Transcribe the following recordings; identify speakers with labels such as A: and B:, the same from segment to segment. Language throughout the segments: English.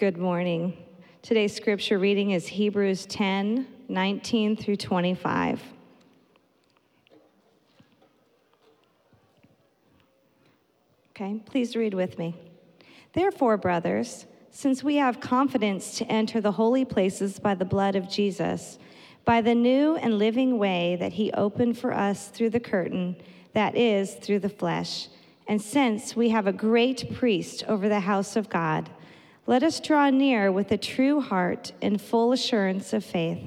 A: Good morning. Today's scripture reading is Hebrews 10 19 through 25. Okay, please read with me. Therefore, brothers, since we have confidence to enter the holy places by the blood of Jesus, by the new and living way that he opened for us through the curtain, that is, through the flesh, and since we have a great priest over the house of God, let us draw near with a true heart and full assurance of faith,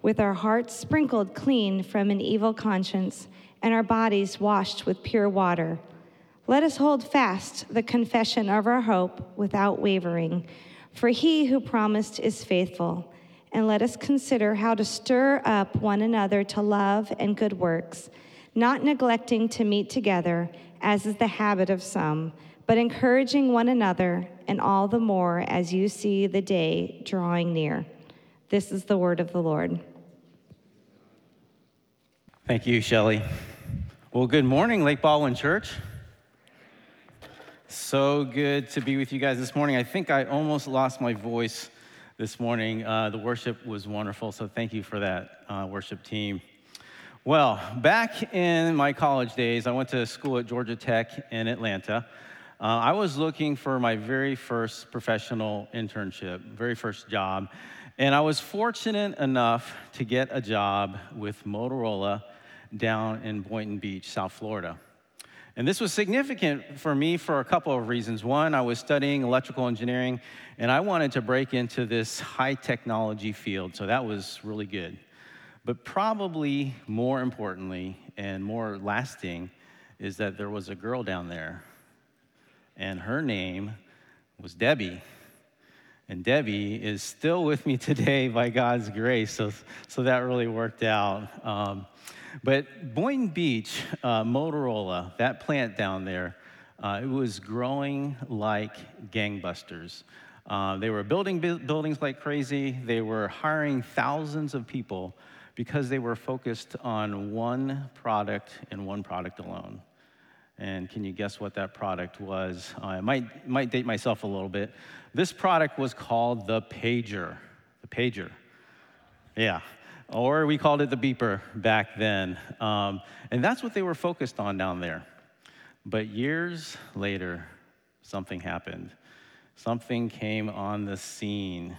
A: with our hearts sprinkled clean from an evil conscience and our bodies washed with pure water. Let us hold fast the confession of our hope without wavering, for he who promised is faithful. And let us consider how to stir up one another to love and good works, not neglecting to meet together, as is the habit of some, but encouraging one another, and all the more as you see the day drawing near. This is the word of the Lord.
B: Thank you, Shelley. Well, good morning, Lake Baldwin Church. So good to be with you guys this morning. I think I almost lost my voice this morning. Uh, the worship was wonderful, so thank you for that, uh, worship team. Well, back in my college days, I went to school at Georgia Tech in Atlanta. Uh, I was looking for my very first professional internship, very first job, and I was fortunate enough to get a job with Motorola down in Boynton Beach, South Florida. And this was significant for me for a couple of reasons. One, I was studying electrical engineering, and I wanted to break into this high technology field, so that was really good. But probably more importantly and more lasting is that there was a girl down there, and her name was Debbie. And Debbie is still with me today by God's grace, so, so that really worked out. Um, but Boynton Beach, uh, Motorola, that plant down there, uh, it was growing like gangbusters. Uh, they were building bu- buildings like crazy. They were hiring thousands of people because they were focused on one product and one product alone. And can you guess what that product was? I might, might date myself a little bit. This product was called the pager. The pager. Yeah or we called it the beeper back then. Um, and that's what they were focused on down there. But years later, something happened. Something came on the scene.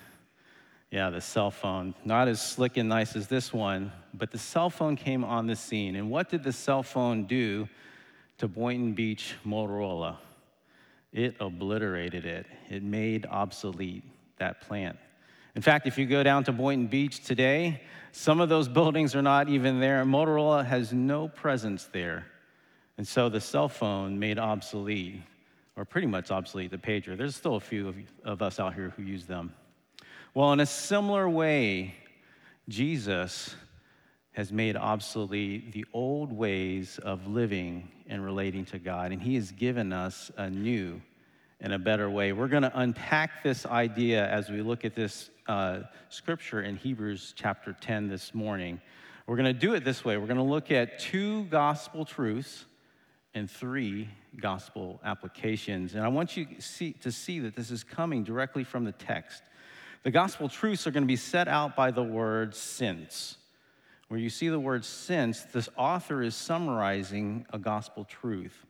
B: Yeah, the cell phone. Not as slick and nice as this one, but the cell phone came on the scene. And what did the cell phone do to Boynton Beach Motorola? It obliterated it, it made obsolete that plant. In fact, if you go down to Boynton Beach today, some of those buildings are not even there. Motorola has no presence there. And so the cell phone made obsolete, or pretty much obsolete, the pager. There's still a few of, of us out here who use them. Well, in a similar way, Jesus has made obsolete the old ways of living and relating to God, and He has given us a new and a better way. We're going to unpack this idea as we look at this uh, scripture in Hebrews chapter 10 this morning. We're going to do it this way we're going to look at two gospel truths and three gospel applications. And I want you see, to see that this is coming directly from the text. The gospel truths are going to be set out by the word since. Where you see the word since, this author is summarizing a gospel truth.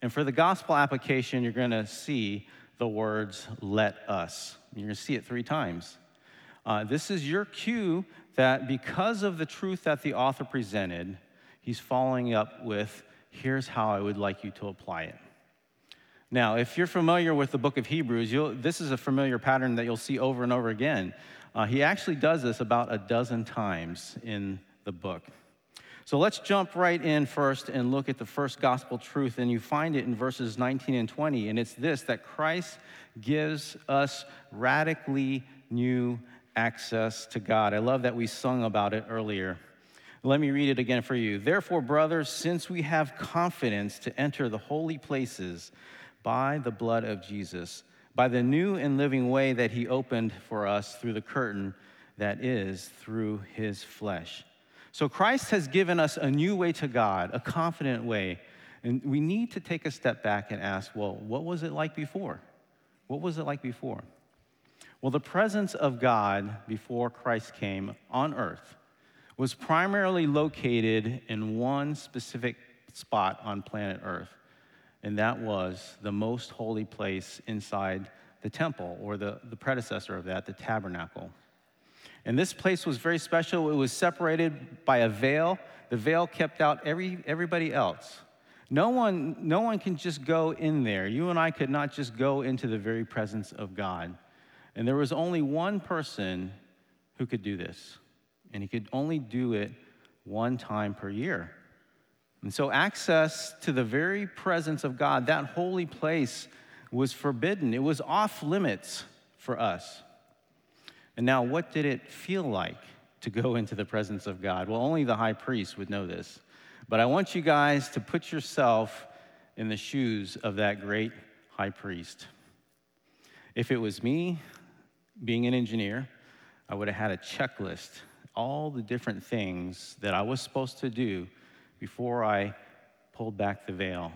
B: And for the gospel application, you're going to see the words, let us. You're going to see it three times. Uh, this is your cue that because of the truth that the author presented, he's following up with, here's how I would like you to apply it. Now, if you're familiar with the book of Hebrews, this is a familiar pattern that you'll see over and over again. Uh, he actually does this about a dozen times in the book. So let's jump right in first and look at the first gospel truth. And you find it in verses 19 and 20. And it's this that Christ gives us radically new access to God. I love that we sung about it earlier. Let me read it again for you. Therefore, brothers, since we have confidence to enter the holy places by the blood of Jesus, by the new and living way that he opened for us through the curtain that is through his flesh so Christ has given us a new way to God, a confident way. And we need to take a step back and ask, well, what was it like before? What was it like before? Well, the presence of God before Christ came on earth was primarily located in one specific spot on planet Earth, and that was the most holy place inside the temple, or the, the predecessor of that, the tabernacle. And this place was very special. It was separated by a veil. The veil kept out every, everybody else. No one, no one can just go in there. You and I could not just go into the very presence of God. And there was only one person who could do this, and he could only do it one time per year. And so, access to the very presence of God, that holy place, was forbidden. It was off limits for us. And now, what did it feel like to go into the presence of God? Well, only the high priest would know this. But I want you guys to put yourself in the shoes of that great high priest. If it was me, being an engineer, I would have had a checklist, all the different things that I was supposed to do before I pulled back the veil.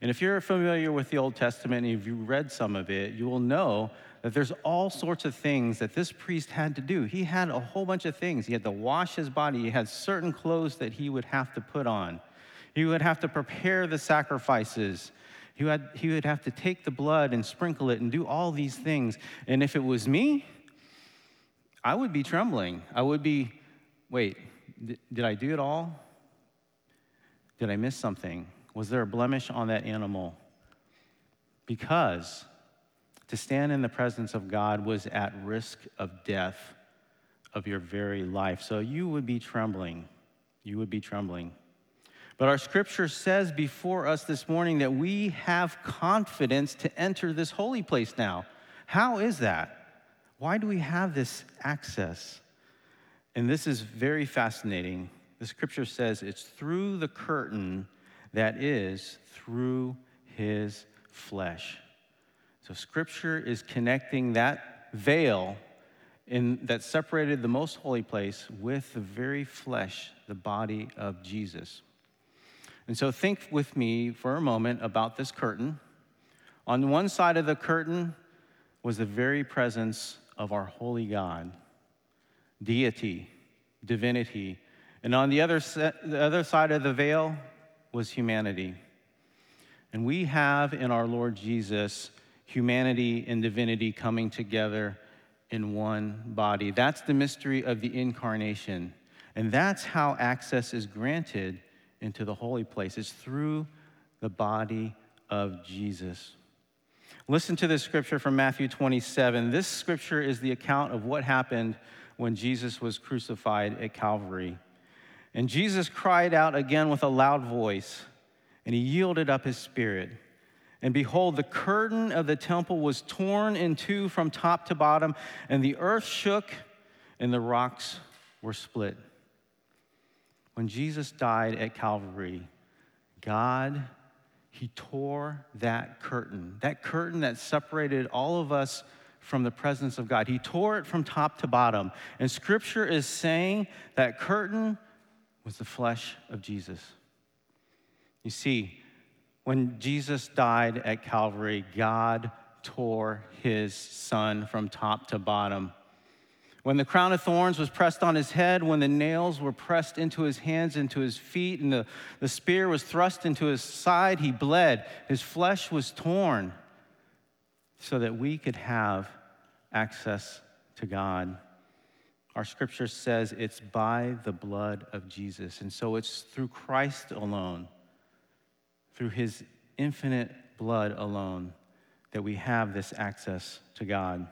B: And if you're familiar with the Old Testament and if you read some of it, you will know that there's all sorts of things that this priest had to do. He had a whole bunch of things. He had to wash his body, he had certain clothes that he would have to put on, he would have to prepare the sacrifices. He, had, he would have to take the blood and sprinkle it and do all these things. And if it was me, I would be trembling. I would be, wait, did I do it all? Did I miss something? Was there a blemish on that animal? Because to stand in the presence of God was at risk of death of your very life. So you would be trembling. You would be trembling. But our scripture says before us this morning that we have confidence to enter this holy place now. How is that? Why do we have this access? And this is very fascinating. The scripture says it's through the curtain that is through his flesh. So, Scripture is connecting that veil in, that separated the most holy place with the very flesh, the body of Jesus. And so, think with me for a moment about this curtain. On one side of the curtain was the very presence of our holy God, deity, divinity. And on the other, the other side of the veil was humanity. And we have in our Lord Jesus humanity and divinity coming together in one body. That's the mystery of the incarnation. And that's how access is granted into the holy place. It's through the body of Jesus. Listen to this scripture from Matthew 27. This scripture is the account of what happened when Jesus was crucified at Calvary. And Jesus cried out again with a loud voice, and he yielded up his spirit. And behold, the curtain of the temple was torn in two from top to bottom, and the earth shook, and the rocks were split. When Jesus died at Calvary, God, He tore that curtain, that curtain that separated all of us from the presence of God. He tore it from top to bottom. And Scripture is saying that curtain was the flesh of Jesus. You see, when Jesus died at Calvary, God tore his son from top to bottom. When the crown of thorns was pressed on his head, when the nails were pressed into his hands, into his feet, and the, the spear was thrust into his side, he bled. His flesh was torn so that we could have access to God. Our scripture says it's by the blood of Jesus. And so it's through Christ alone through his infinite blood alone that we have this access to God.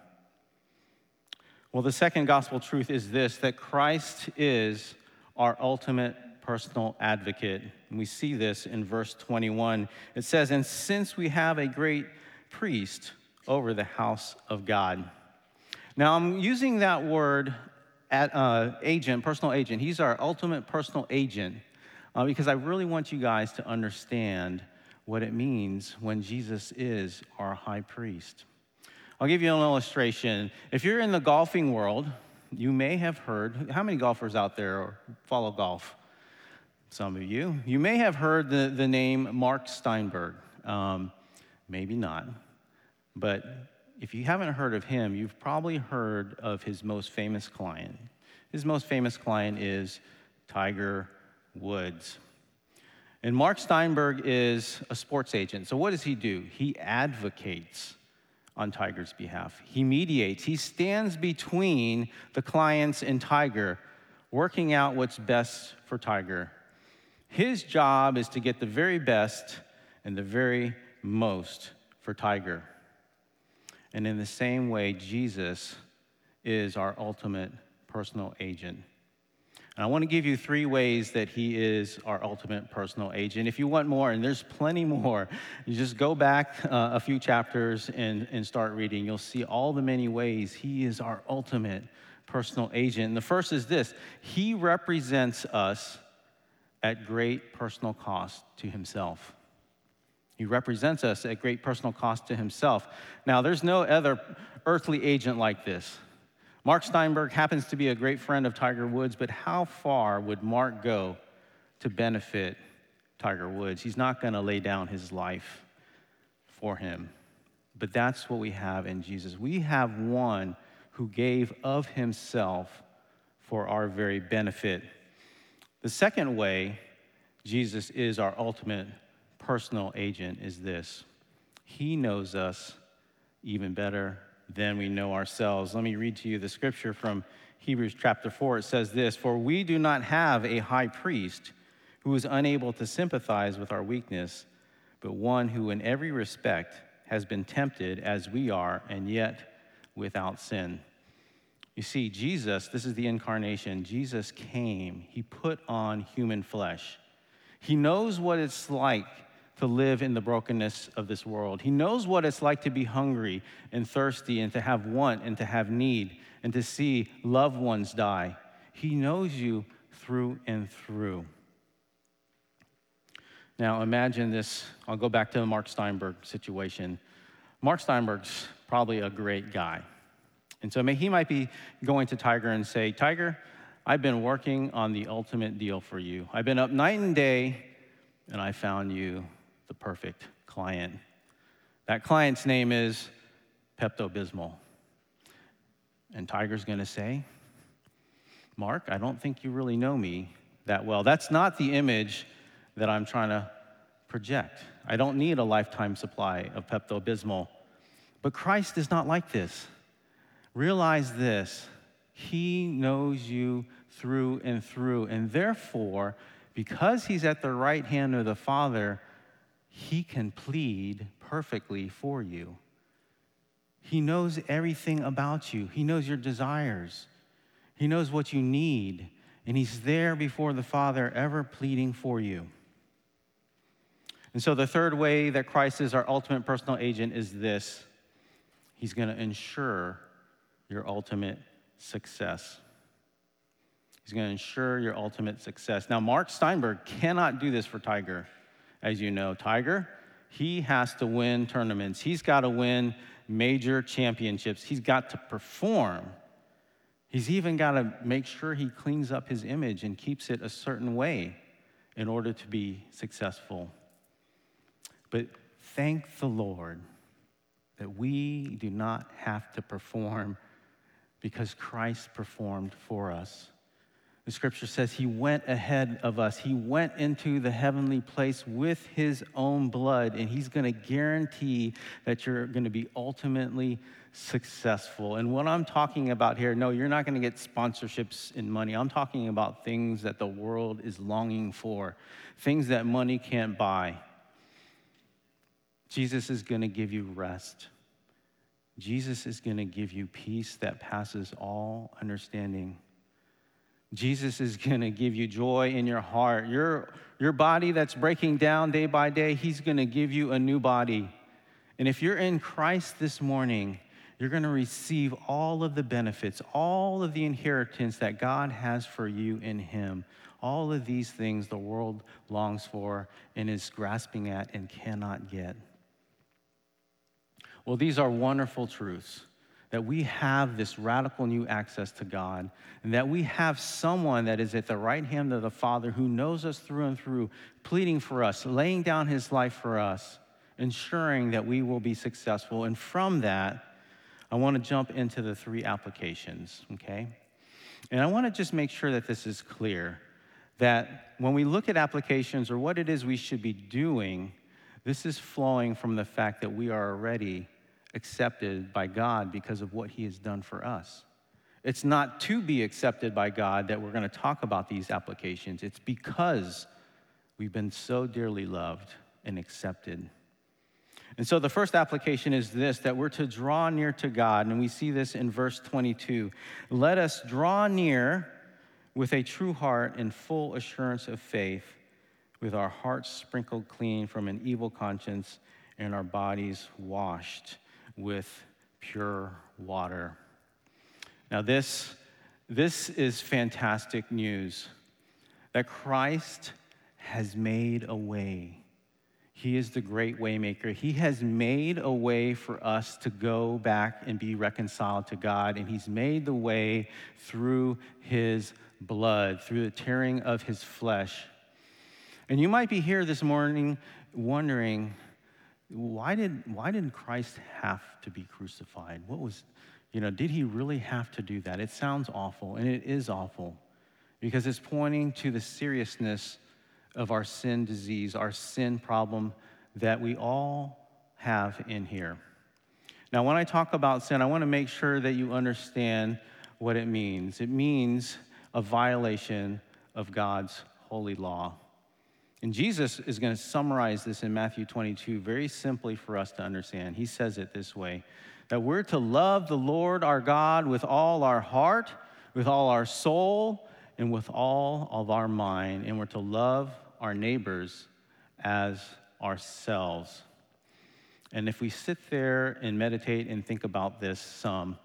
B: Well, the second gospel truth is this that Christ is our ultimate personal advocate. And we see this in verse 21. It says, And since we have a great priest over the house of God. Now, I'm using that word at, uh, agent, personal agent. He's our ultimate personal agent uh, because I really want you guys to understand what it means when Jesus is our high priest. I'll give you an illustration. If you're in the golfing world, you may have heard how many golfers out there follow golf? Some of you. You may have heard the, the name Mark Steinberg. Um, maybe not. But if you haven't heard of him, you've probably heard of his most famous client. His most famous client is Tiger Woods. And Mark Steinberg is a sports agent. So, what does he do? He advocates on Tiger's behalf, he mediates, he stands between the clients and Tiger, working out what's best for Tiger. His job is to get the very best and the very most for Tiger. And in the same way, Jesus is our ultimate personal agent. And I want to give you three ways that he is our ultimate personal agent. If you want more, and there's plenty more, you just go back uh, a few chapters and, and start reading. You'll see all the many ways he is our ultimate personal agent. And the first is this He represents us at great personal cost to himself. He represents us at great personal cost to himself. Now, there's no other earthly agent like this. Mark Steinberg happens to be a great friend of Tiger Woods, but how far would Mark go to benefit Tiger Woods? He's not going to lay down his life for him. But that's what we have in Jesus. We have one who gave of himself for our very benefit. The second way Jesus is our ultimate personal agent is this He knows us even better than we know ourselves. Let me read to you the scripture from Hebrews chapter 4. It says this For we do not have a high priest who is unable to sympathize with our weakness, but one who in every respect has been tempted as we are, and yet without sin. You see, Jesus, this is the incarnation, Jesus came, he put on human flesh. He knows what it's like to live in the brokenness of this world. He knows what it's like to be hungry and thirsty and to have want and to have need and to see loved ones die. He knows you through and through. Now, imagine this. I'll go back to the Mark Steinberg situation. Mark Steinberg's probably a great guy. And so he might be going to Tiger and say, Tiger, I've been working on the ultimate deal for you. I've been up night and day, and I found you the perfect client. That client's name is Pepto Bismol. And Tiger's going to say, Mark, I don't think you really know me that well. That's not the image that I'm trying to project. I don't need a lifetime supply of Pepto Bismol. But Christ is not like this. Realize this He knows you through and through. And therefore, because He's at the right hand of the Father, he can plead perfectly for you. He knows everything about you, He knows your desires, He knows what you need, and He's there before the Father, ever pleading for you. And so, the third way that Christ is our ultimate personal agent is this He's going to ensure your ultimate success. He's going to ensure your ultimate success. Now, Mark Steinberg cannot do this for Tiger as you know. Tiger, he has to win tournaments, he's got to win major championships, he's got to perform. He's even got to make sure he cleans up his image and keeps it a certain way in order to be successful. But thank the Lord that we do not have to perform because Christ performed for us. The scripture says he went ahead of us. He went into the heavenly place with his own blood, and he's going to guarantee that you're going to be ultimately successful. And what I'm talking about here, no, you're not going to get sponsorships and money. I'm talking about things that the world is longing for, things that money can't buy. Jesus is going to give you rest. Jesus is going to give you peace that passes all understanding. Jesus is going to give you joy in your heart. Your, your body that's breaking down day by day, He's going to give you a new body. And if you're in Christ this morning, you're going to receive all of the benefits, all of the inheritance that God has for you in Him. All of these things the world longs for and is grasping at and cannot get. Well, these are wonderful truths that we have this radical new access to God, and that we have someone that is at the right hand of the Father who knows us through and through, pleading for us, laying down his life for us, ensuring that we will be successful. And from that, I want to jump into the three applications, okay? And I want to just make sure that this is clear that when we look at applications or what it is we should be doing, this is flowing from the fact that we are already accepted by God because of what He has done for us. It's not to be accepted by God that we're going to talk about these applications. It's because we've been so dearly loved and accepted. And so the first application is this that we're to draw near to God. And we see this in verse 22. Let us draw near with a true heart and full assurance of faith, with our hearts sprinkled clean from an evil conscience and our bodies washed with pure water. Now, this, this is fantastic news that Christ has made a way he is the great waymaker. He has made a way for us to go back and be reconciled to God, and He's made the way through His blood, through the tearing of His flesh. And you might be here this morning wondering, why did, why didn't Christ have to be crucified? What was, you know, did he really have to do that? It sounds awful, and it is awful because it's pointing to the seriousness of our sin disease, our sin problem that we all have in here. Now, when I talk about sin, I want to make sure that you understand what it means. It means a violation of God's holy law. And Jesus is going to summarize this in Matthew 22 very simply for us to understand. He says it this way that we're to love the Lord our God with all our heart, with all our soul, and with all of our mind, and we're to love our neighbors as ourselves. And if we sit there and meditate and think about this some,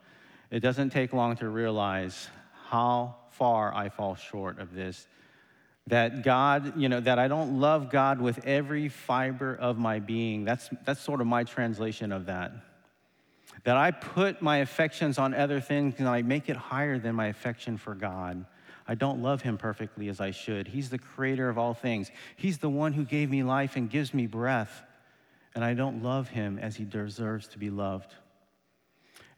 B: it doesn't take long to realize how far I fall short of this. That God, you know, that I don't love God with every fiber of my being. That's, that's sort of my translation of that. That I put my affections on other things and I make it higher than my affection for God. I don't love him perfectly as I should. He's the creator of all things. He's the one who gave me life and gives me breath. And I don't love him as he deserves to be loved.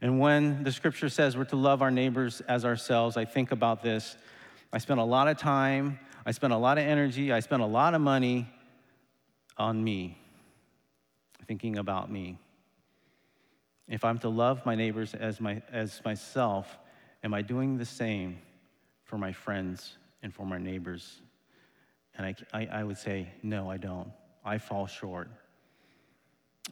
B: And when the scripture says we're to love our neighbors as ourselves, I think about this. I spent a lot of time, I spent a lot of energy, I spent a lot of money on me, thinking about me. If I'm to love my neighbors as, my, as myself, am I doing the same? for my friends and for my neighbors? And I, I, I would say, no, I don't. I fall short.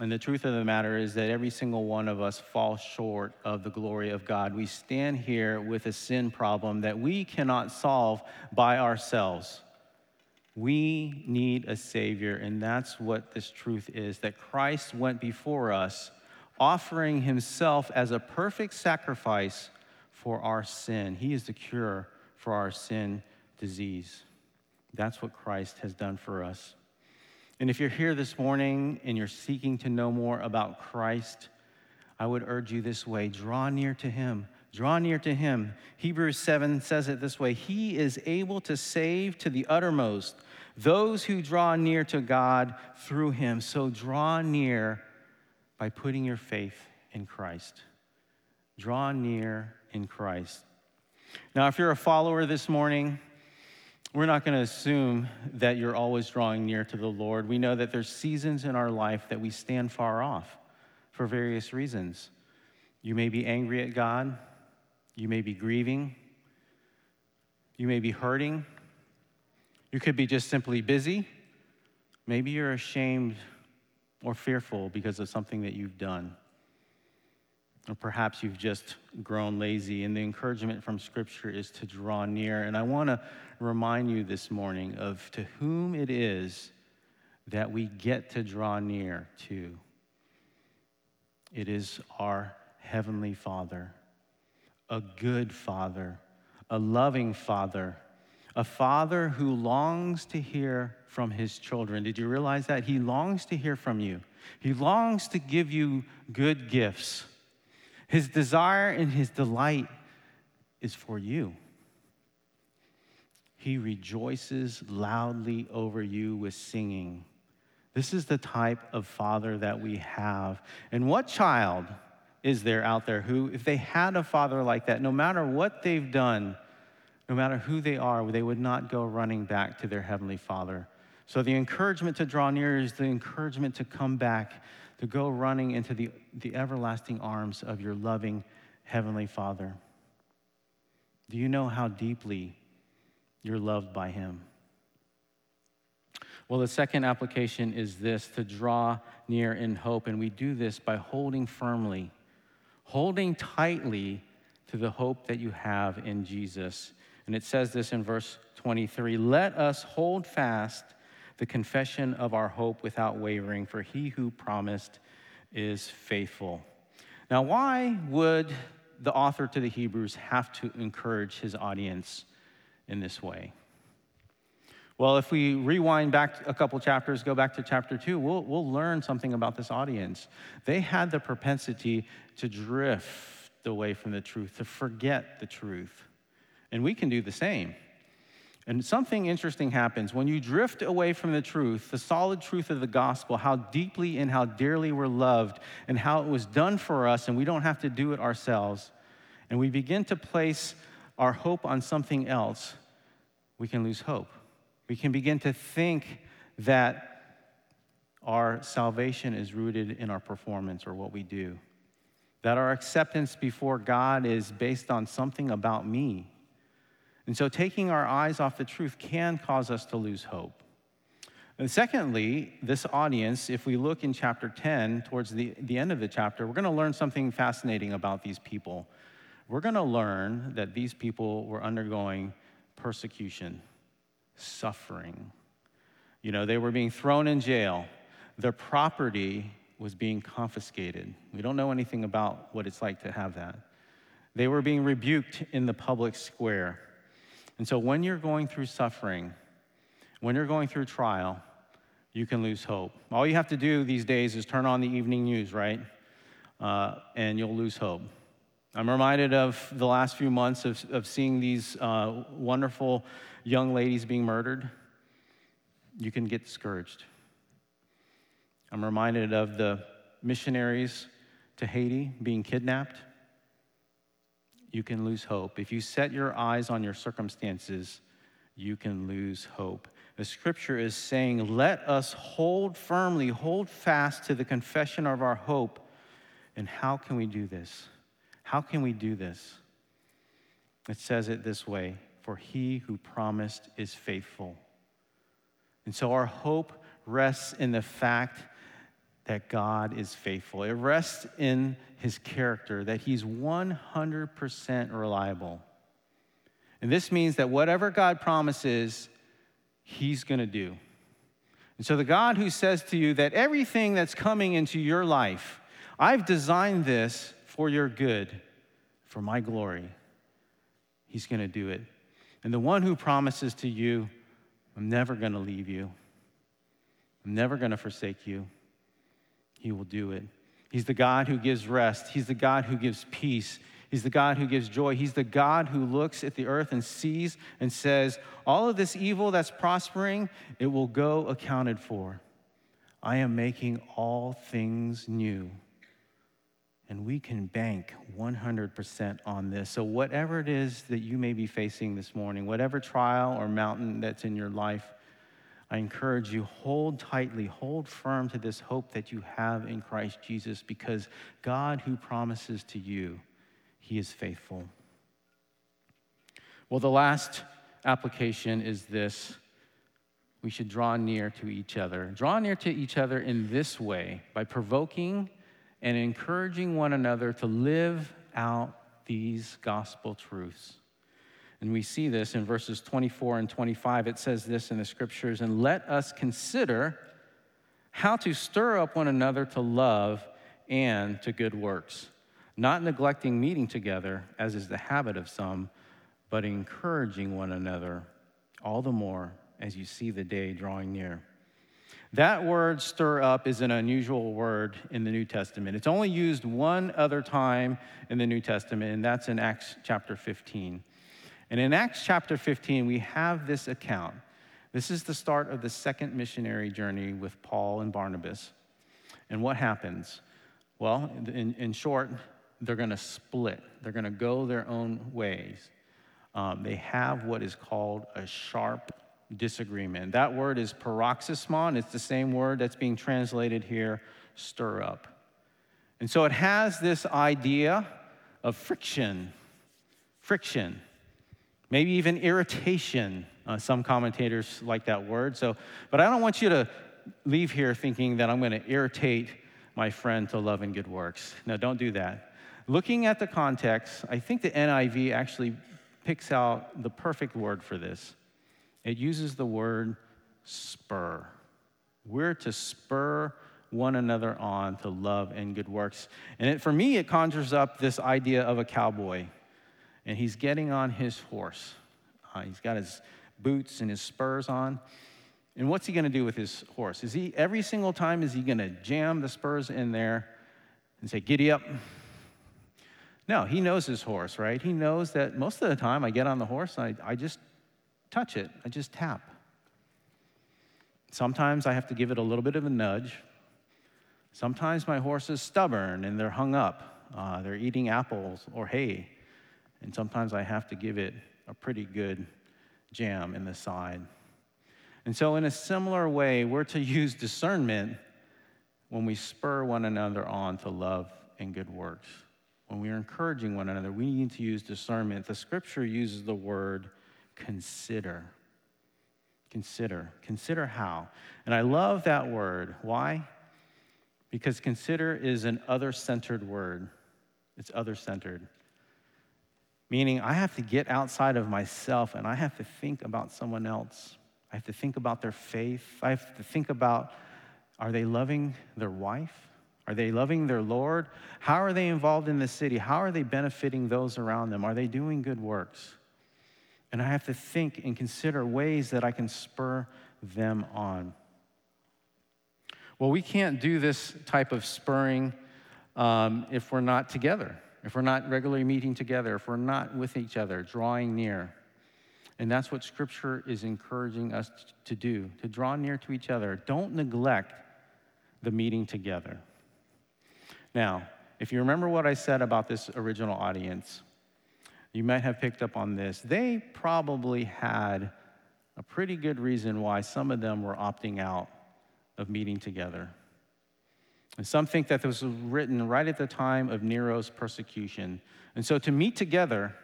B: And the truth of the matter is that every single one of us falls short of the glory of God. We stand here with a sin problem that we cannot solve by ourselves. We need a Savior, and that's what this truth is that Christ went before us, offering Himself as a perfect sacrifice for our sin. He is the cure for our sin disease. That's what Christ has done for us. And if you're here this morning and you're seeking to know more about Christ, I would urge you this way draw near to him. Draw near to him. Hebrews 7 says it this way He is able to save to the uttermost those who draw near to God through him. So draw near by putting your faith in Christ. Draw near in Christ. Now, if you're a follower this morning, we're not going to assume that you're always drawing near to the Lord. We know that there's seasons in our life that we stand far off for various reasons. You may be angry at God, you may be grieving, you may be hurting, you could be just simply busy. Maybe you're ashamed or fearful because of something that you've done. Or perhaps you've just grown lazy, and the encouragement from Scripture is to draw near. And I want to remind you this morning of to whom it is that we get to draw near to. It is our Heavenly Father, a good Father, a loving Father, a Father who longs to hear from His children. Did you realize that? He longs to hear from you, He longs to give you good gifts. His desire and his delight is for you. He rejoices loudly over you with singing. This is the type of father that we have. And what child is there out there who, if they had a father like that, no matter what they've done, no matter who they are, they would not go running back to their heavenly father. So the encouragement to draw near is the encouragement to come back, to go running into the, the everlasting arms of your loving heavenly father. Do you know how deeply you're loved by him? Well, the second application is this to draw near in hope. And we do this by holding firmly, holding tightly to the hope that you have in Jesus. And it says this in verse 23 Let us hold fast the confession of our hope without wavering, for he who promised is faithful. Now, why would the author to the Hebrews have to encourage his audience in this way? Well, if we rewind back a couple chapters, go back to chapter two, we'll, we'll learn something about this audience. They had the propensity to drift away from the truth, to forget the truth. And we can do the same. And something interesting happens. When you drift away from the truth, the solid truth of the gospel, how deeply and how dearly we're loved, and how it was done for us, and we don't have to do it ourselves, and we begin to place our hope on something else, we can lose hope. We can begin to think that our salvation is rooted in our performance or what we do, that our acceptance before God is based on something about me. And so taking our eyes off the truth can cause us to lose hope. And secondly, this audience, if we look in chapter 10, towards the, the end of the chapter, we're going to learn something fascinating about these people. We're going to learn that these people were undergoing persecution suffering. You know, they were being thrown in jail, their property was being confiscated. We don't know anything about what it's like to have that. They were being rebuked in the public square. And so when you're going through suffering, when you're going through trial, you can lose hope. All you have to do these days is turn on the evening news, right? Uh, and you'll lose hope. I'm reminded of the last few months of, of seeing these uh, wonderful young ladies being murdered. You can get discouraged. I'm reminded of the missionaries to Haiti being kidnapped. You can lose hope. If you set your eyes on your circumstances, you can lose hope. The scripture is saying, let us hold firmly, hold fast to the confession of our hope. And how can we do this? How can we do this? It says it this way For he who promised is faithful. And so our hope rests in the fact that God is faithful. It rests in his character, that he's 100% reliable. And this means that whatever God promises, he's going to do. And so the God who says to you that everything that's coming into your life, I've designed this for your good, for my glory. He's going to do it. And the one who promises to you, I'm never going to leave you, I'm never going to forsake you, he will do it. He's the God who gives rest, He's the God who gives peace. He's the God who gives joy. He's the God who looks at the earth and sees and says, All of this evil that's prospering, it will go accounted for. I am making all things new. And we can bank 100% on this. So, whatever it is that you may be facing this morning, whatever trial or mountain that's in your life, I encourage you, hold tightly, hold firm to this hope that you have in Christ Jesus because God, who promises to you, He is faithful. Well, the last application is this we should draw near to each other. Draw near to each other in this way by provoking and encouraging one another to live out these gospel truths. And we see this in verses 24 and 25. It says this in the scriptures and let us consider how to stir up one another to love and to good works, not neglecting meeting together, as is the habit of some, but encouraging one another, all the more as you see the day drawing near. That word stir up is an unusual word in the New Testament. It's only used one other time in the New Testament, and that's in Acts chapter 15. And in Acts chapter 15, we have this account. This is the start of the second missionary journey with Paul and Barnabas. And what happens? Well, in, in short, they're going to split, they're going to go their own ways. Um, they have what is called a sharp disagreement. That word is paroxysmon. It's the same word that's being translated here, stir up. And so it has this idea of friction, friction, maybe even irritation. Uh, some commentators like that word. So, but I don't want you to leave here thinking that I'm going to irritate my friend to love and good works. No, don't do that. Looking at the context, I think the NIV actually picks out the perfect word for this. It uses the word spur. We're to spur one another on to love and good works. And it, for me, it conjures up this idea of a cowboy. And he's getting on his horse. Uh, he's got his boots and his spurs on. And what's he going to do with his horse? Is he every single time is he going to jam the spurs in there and say, "Giddy up"? No, he knows his horse, right? He knows that most of the time I get on the horse I, I just touch it, I just tap. Sometimes I have to give it a little bit of a nudge. Sometimes my horse is stubborn and they're hung up. Uh, they're eating apples or hay. And sometimes I have to give it a pretty good jam in the side. And so, in a similar way, we're to use discernment when we spur one another on to love and good works. When we are encouraging one another, we need to use discernment. The scripture uses the word consider. Consider. Consider how. And I love that word. Why? Because consider is an other centered word. It's other centered. Meaning, I have to get outside of myself and I have to think about someone else. I have to think about their faith. I have to think about are they loving their wife? Are they loving their Lord? How are they involved in the city? How are they benefiting those around them? Are they doing good works? And I have to think and consider ways that I can spur them on. Well, we can't do this type of spurring um, if we're not together, if we're not regularly meeting together, if we're not with each other, drawing near. And that's what Scripture is encouraging us to do, to draw near to each other. Don't neglect the meeting together. Now, if you remember what I said about this original audience, you might have picked up on this. They probably had a pretty good reason why some of them were opting out of meeting together. And some think that this was written right at the time of Nero's persecution. And so to meet together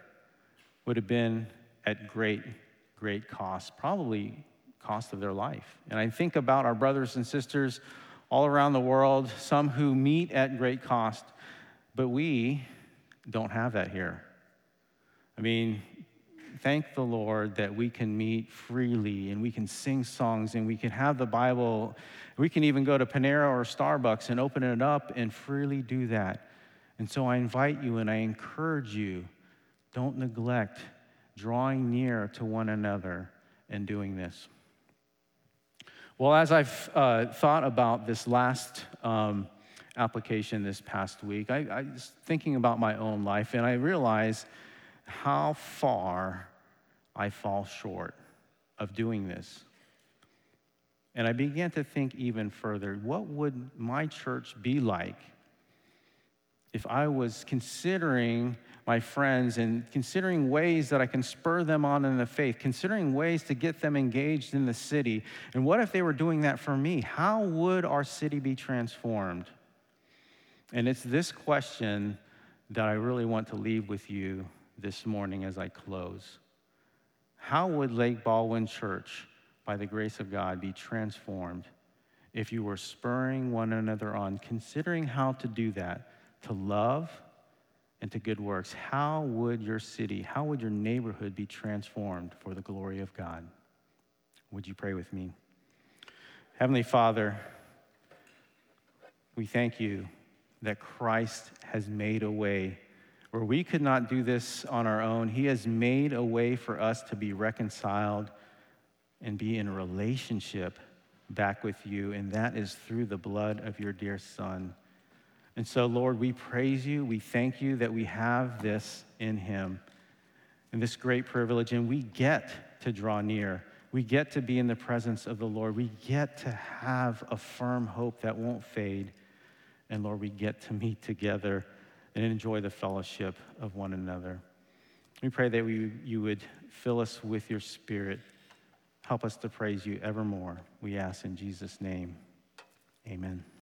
B: would have been at great, great cost, probably cost of their life. And I think about our brothers and sisters all around the world, some who meet at great cost, but we don't have that here. I mean, thank the Lord that we can meet freely and we can sing songs and we can have the Bible. We can even go to Panera or Starbucks and open it up and freely do that. And so I invite you and I encourage you don't neglect drawing near to one another and doing this. Well, as I've uh, thought about this last um, application this past week, I, I was thinking about my own life and I realized how far I fall short of doing this. And I began to think even further what would my church be like if I was considering my friends and considering ways that I can spur them on in the faith, considering ways to get them engaged in the city? And what if they were doing that for me? How would our city be transformed? And it's this question that I really want to leave with you this morning as I close. How would Lake Baldwin Church, by the grace of God, be transformed if you were spurring one another on, considering how to do that, to love and to good works? How would your city, how would your neighborhood be transformed for the glory of God? Would you pray with me? Heavenly Father, we thank you that Christ has made a way where we could not do this on our own, He has made a way for us to be reconciled and be in relationship back with you, and that is through the blood of your dear Son. And so, Lord, we praise you. We thank you that we have this in Him and this great privilege, and we get to draw near. We get to be in the presence of the Lord. We get to have a firm hope that won't fade. And Lord, we get to meet together and enjoy the fellowship of one another. We pray that we, you would fill us with your spirit. Help us to praise you evermore. We ask in Jesus' name. Amen.